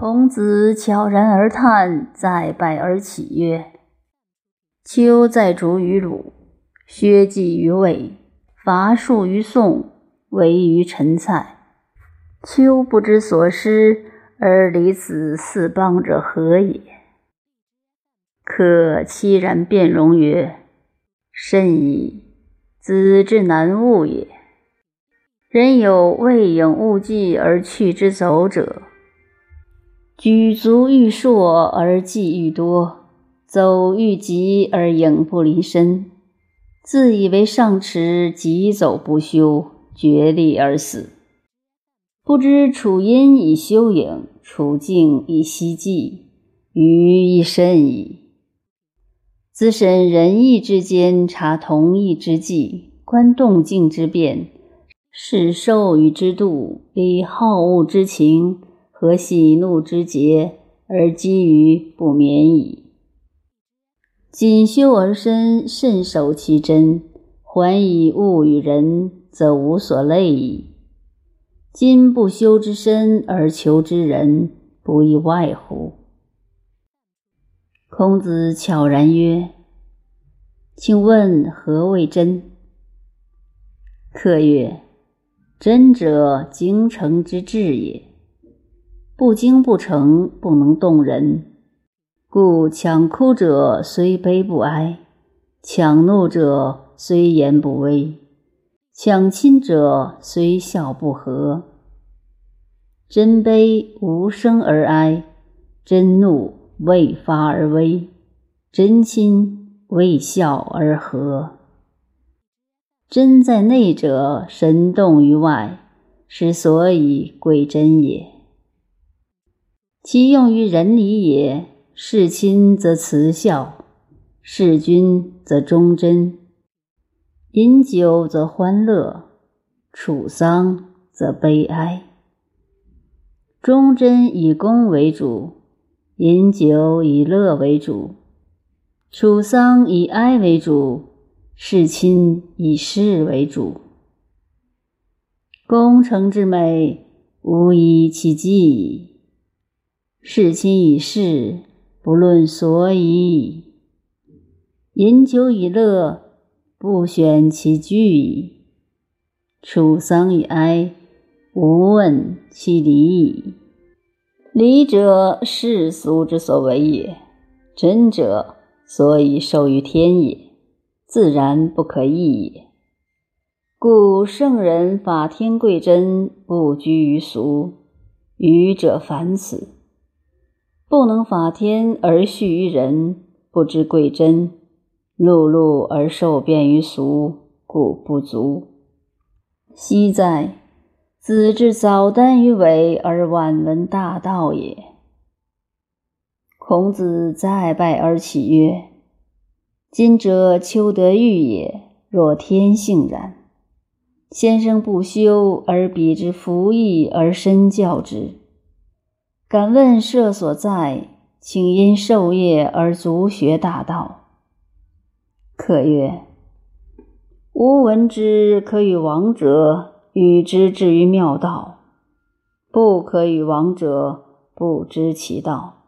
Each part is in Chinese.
孔子悄然而叹，再拜而起曰：“丘在逐于鲁，薛稷于魏，伐树于宋，为于陈蔡。丘不知所失，而离此四邦者何也？”可凄然辩容曰：“甚矣，子之难悟也。人有未应物迹而去之走者。”举足欲硕而计欲多，走欲急而影不离身，自以为上驰，急走不休，决力而死。不知处因以修影，处境以息迹，余亦甚矣。自审仁义之间，察同义之际，观动静之变，视受与之度，理好恶之情。和喜怒之节，而积于不免矣。谨修而身，慎守其真，还以物与人，则无所累矣。今不修之身而求之人，不亦外乎？孔子悄然曰：“请问何谓真？”客曰：“真者，精诚之至也。”不精不诚，不能动人。故强哭者虽悲不哀，强怒者虽言不威，强亲者虽笑不和。真悲无声而哀，真怒未发而威，真亲未笑而和。真在内者，神动于外，是所以贵真也。其用于人礼也，事亲则慈孝，事君则忠贞，饮酒则欢乐，处丧则悲哀。忠贞以恭为主，饮酒以乐为主，处丧以哀为主，事亲以事为主。功成之美，无以其迹矣。事亲以事，不论所以；饮酒以乐，不选其具矣。处丧以哀，无问其礼矣。礼者，世俗之所为也；真者，所以受于天也，自然不可易也。故圣人法天贵真，不拘于俗；愚者反此。不能法天而序于人，不知贵真，碌碌而受变于俗，故不足。昔在子之早诞于尾而晚闻大道也。孔子再拜而起曰：“今者丘得欲也，若天性然。先生不修，而彼之弗义而身教之。”敢问舍所在，请因授业而足学大道。客曰：“吾闻之可与王者，与之至于妙道；不可与王者，不知其道。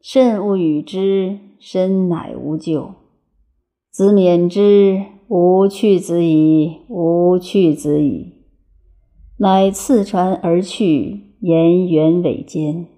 慎勿与之，身乃无咎。子免之，吾去子矣，吾去子矣。乃次传而去。”沿原尾尖。